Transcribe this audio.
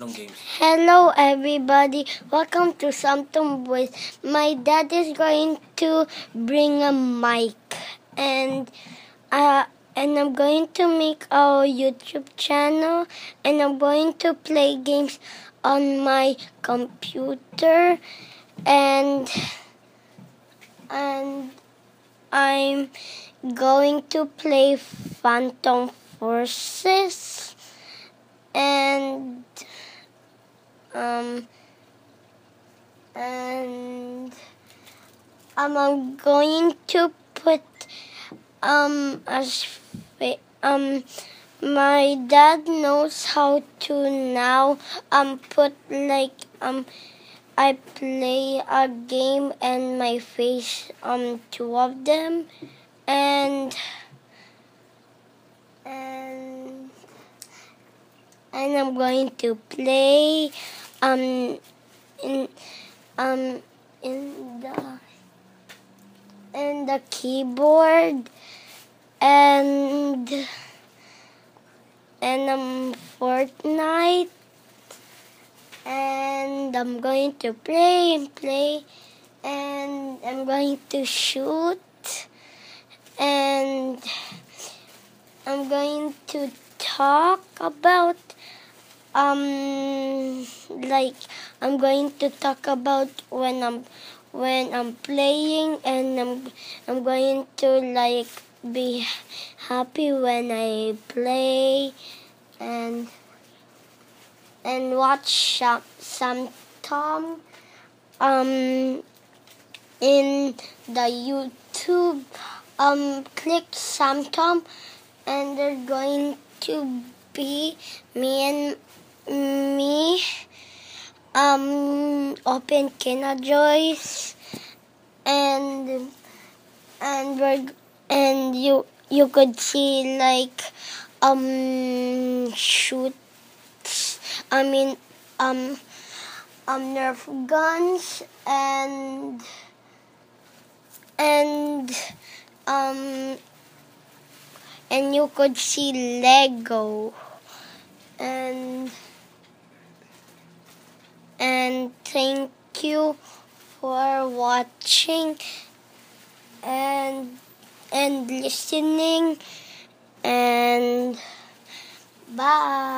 Hello, everybody. Welcome to Something with my dad is going to bring a mic and uh and I'm going to make our YouTube channel and I'm going to play games on my computer and and I'm going to play Phantom Forces and um and I'm going to put um as um my dad knows how to now um put like um I play a game and my face um two of them. And and and I'm going to play um in um in the in the keyboard and and um Fortnite and I'm going to play and play and I'm going to shoot and I'm going to talk about um like I'm going to talk about when I'm when I'm playing and I'm I'm going to like be happy when I play and and watch some, some Tom um in the YouTube. Um click some Tom and they're going to be me and me um open Kinder Joys and and we're and you you could see like um shoots I mean um um nerf guns and and um and you could see Lego and and thank you for watching and and listening. And bye